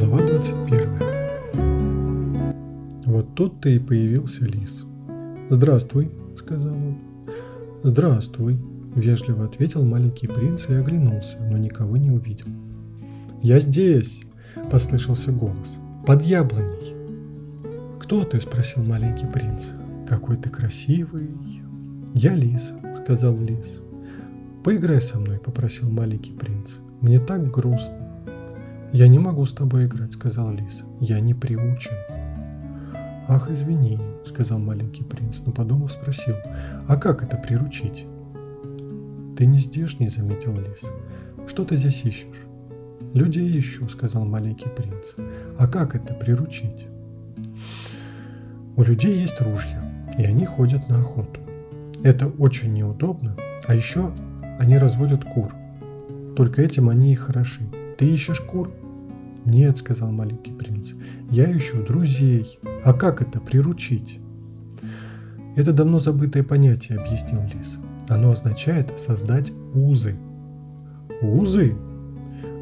Глава 21 Вот тут-то и появился лис. «Здравствуй», — сказал он. «Здравствуй», — вежливо ответил маленький принц и оглянулся, но никого не увидел. «Я здесь!» — послышался голос. «Под яблоней!» «Кто ты?» — спросил маленький принц. «Какой ты красивый!» «Я лис», — сказал лис. «Поиграй со мной», — попросил маленький принц. «Мне так грустно». «Я не могу с тобой играть», — сказал лис. «Я не приучен». «Ах, извини», — сказал маленький принц, но подумав спросил. «А как это приручить?» «Ты не здешний», — заметил лис. «Что ты здесь ищешь?» «Людей ищу», — сказал маленький принц. «А как это приручить?» «У людей есть ружья, и они ходят на охоту. Это очень неудобно, а еще они разводят кур. Только этим они и хороши. Ты ищешь кур?» «Нет», — сказал маленький принц, — «я ищу друзей. А как это приручить?» «Это давно забытое понятие», — объяснил лис. «Оно означает создать узы». «Узы?»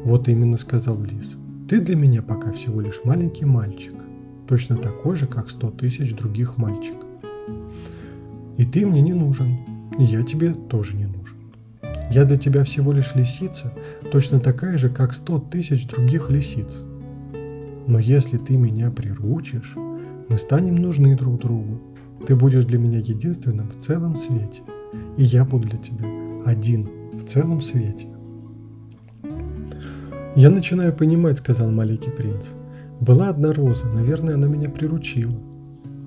«Вот именно», — сказал лис. «Ты для меня пока всего лишь маленький мальчик, точно такой же, как сто тысяч других мальчиков. И ты мне не нужен, и я тебе тоже не. Я для тебя всего лишь лисица, точно такая же, как сто тысяч других лисиц. Но если ты меня приручишь, мы станем нужны друг другу. Ты будешь для меня единственным в целом свете, и я буду для тебя один в целом свете. «Я начинаю понимать», — сказал маленький принц. «Была одна роза, наверное, она меня приручила».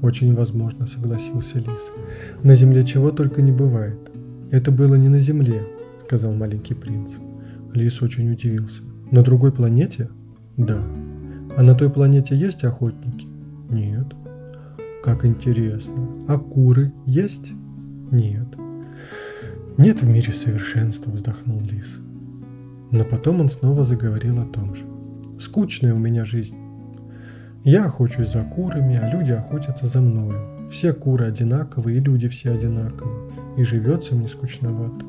«Очень возможно», — согласился лис. «На земле чего только не бывает. Это было не на земле, сказал маленький принц. Лис очень удивился. На другой планете? Да. А на той планете есть охотники? Нет. Как интересно. А куры есть? Нет. Нет в мире совершенства, вздохнул лис. Но потом он снова заговорил о том же. Скучная у меня жизнь. Я охочусь за курами, а люди охотятся за мною. Все куры одинаковые, и люди все одинаковые. И живется мне скучновато.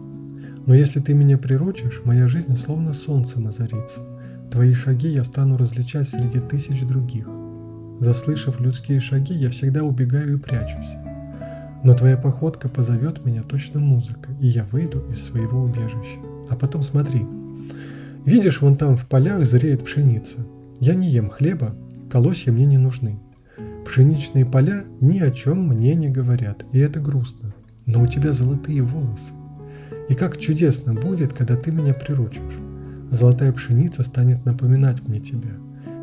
Но если ты меня приручишь, моя жизнь словно солнцем озарится. Твои шаги я стану различать среди тысяч других. Заслышав людские шаги, я всегда убегаю и прячусь. Но твоя походка позовет меня точно музыка, и я выйду из своего убежища. А потом смотри. Видишь, вон там в полях зреет пшеница. Я не ем хлеба, колосья мне не нужны. Пшеничные поля ни о чем мне не говорят, и это грустно. Но у тебя золотые волосы. И как чудесно будет, когда ты меня приручишь. Золотая пшеница станет напоминать мне тебя,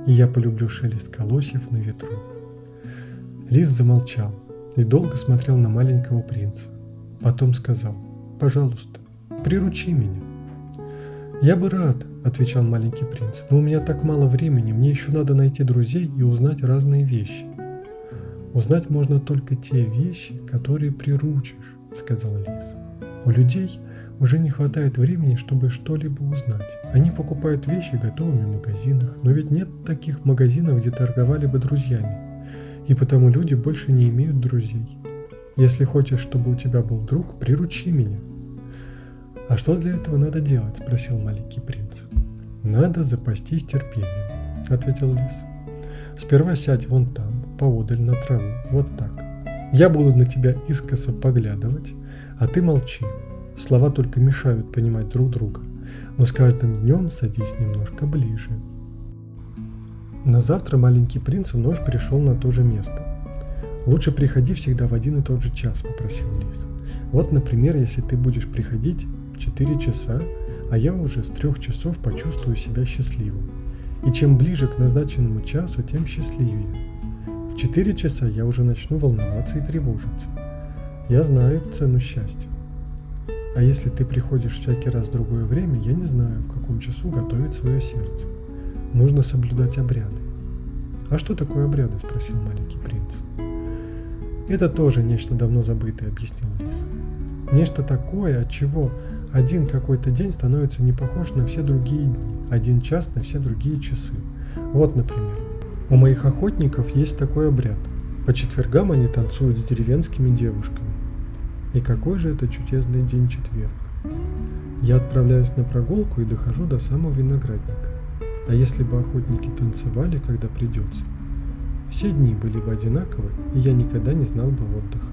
и я полюблю шелест колосьев на ветру. Лис замолчал и долго смотрел на маленького принца. Потом сказал, «Пожалуйста, приручи меня». «Я бы рад», — отвечал маленький принц, «но у меня так мало времени, мне еще надо найти друзей и узнать разные вещи». «Узнать можно только те вещи, которые приручишь», — сказал лис. «У людей уже не хватает времени, чтобы что-либо узнать. Они покупают вещи готовыми в магазинах, но ведь нет таких магазинов, где торговали бы друзьями. И потому люди больше не имеют друзей. Если хочешь, чтобы у тебя был друг, приручи меня. А что для этого надо делать? спросил маленький принц. Надо запастись терпением, ответил лис. Сперва сядь вон там, поодаль на траву, вот так. Я буду на тебя искоса поглядывать, а ты молчи. Слова только мешают понимать друг друга, но с каждым днем садись немножко ближе. На завтра маленький принц вновь пришел на то же место. «Лучше приходи всегда в один и тот же час», – попросил лис. «Вот, например, если ты будешь приходить в 4 часа, а я уже с трех часов почувствую себя счастливым. И чем ближе к назначенному часу, тем счастливее. В 4 часа я уже начну волноваться и тревожиться. Я знаю цену счастья. А если ты приходишь всякий раз в другое время, я не знаю, в каком часу готовить свое сердце. Нужно соблюдать обряды. А что такое обряды? спросил маленький принц. Это тоже нечто давно забытое, объяснил лис. Нечто такое, от чего один какой-то день становится не похож на все другие дни, один час на все другие часы. Вот, например, у моих охотников есть такой обряд. По четвергам они танцуют с деревенскими девушками. И какой же это чудесный день четверг. Я отправляюсь на прогулку и дохожу до самого виноградника. А если бы охотники танцевали, когда придется, все дни были бы одинаковы, и я никогда не знал бы отдыха.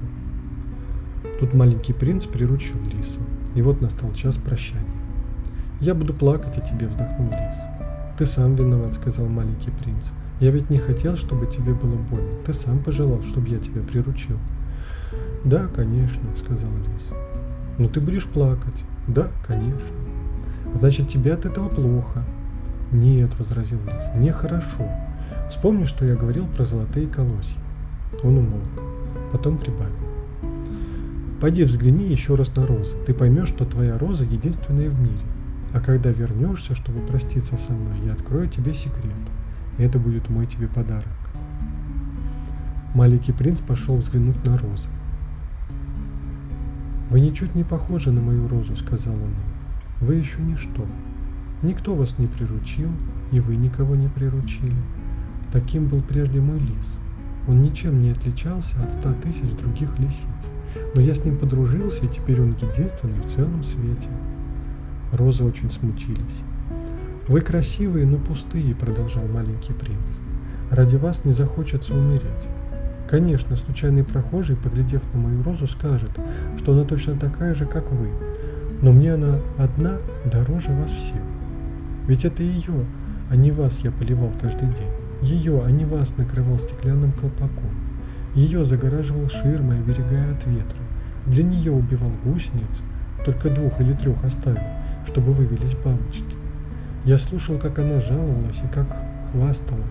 Тут маленький принц приручил лису, и вот настал час прощания. «Я буду плакать о тебе», — вздохнул лис. «Ты сам виноват», — сказал маленький принц. «Я ведь не хотел, чтобы тебе было больно. Ты сам пожелал, чтобы я тебя приручил». «Да, конечно», — сказал лис. «Ну ты будешь плакать». «Да, конечно». «Значит, тебе от этого плохо». «Нет», — возразил лис, — «мне хорошо. Вспомни, что я говорил про золотые колосья». Он умолк, потом прибавил. Пойди взгляни еще раз на розы. Ты поймешь, что твоя роза единственная в мире. А когда вернешься, чтобы проститься со мной, я открою тебе секрет. И это будет мой тебе подарок. Маленький принц пошел взглянуть на розы. «Вы ничуть не похожи на мою розу», — сказал он. «Вы еще ничто. Никто вас не приручил, и вы никого не приручили. Таким был прежде мой лис. Он ничем не отличался от ста тысяч других лисиц. Но я с ним подружился, и теперь он единственный в целом свете. Розы очень смутились. «Вы красивые, но пустые», — продолжал маленький принц. «Ради вас не захочется умереть. Конечно, случайный прохожий, поглядев на мою розу, скажет, что она точно такая же, как вы. Но мне она одна дороже вас всех. Ведь это ее, а не вас я поливал каждый день. Ее, а не вас накрывал стеклянным колпаком. Ее загораживал ширмой, оберегая от ветра. Для нее убивал гусениц, только двух или трех оставил, чтобы вывелись бабочки. Я слушал, как она жаловалась и как хвастала.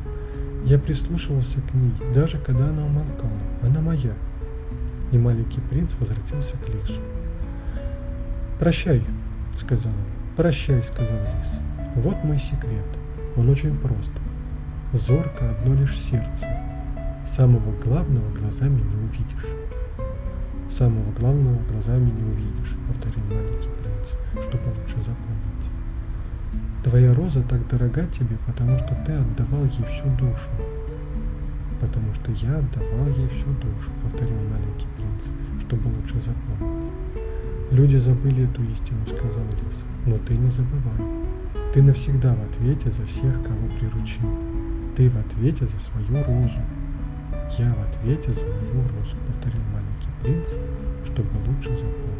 Я прислушивался к ней, даже когда она умолкала. Она моя. И маленький принц возвратился к лису. «Прощай», — сказал он. «Прощай», — сказал лис. «Вот мой секрет. Он очень прост. Зорко одно лишь сердце. Самого главного глазами не увидишь. Самого главного глазами не увидишь, повторил маленький принц, чтобы лучше запомнить. Твоя роза так дорога тебе, потому что ты отдавал ей всю душу. Потому что я отдавал ей всю душу, повторил маленький принц, чтобы лучше запомнить. Люди забыли эту истину, сказал лис, но ты не забывай. Ты навсегда в ответе за всех, кого приручил. Ты в ответе за свою розу. Я в ответе за мою розу, повторил маленький принц, чтобы лучше запомнить.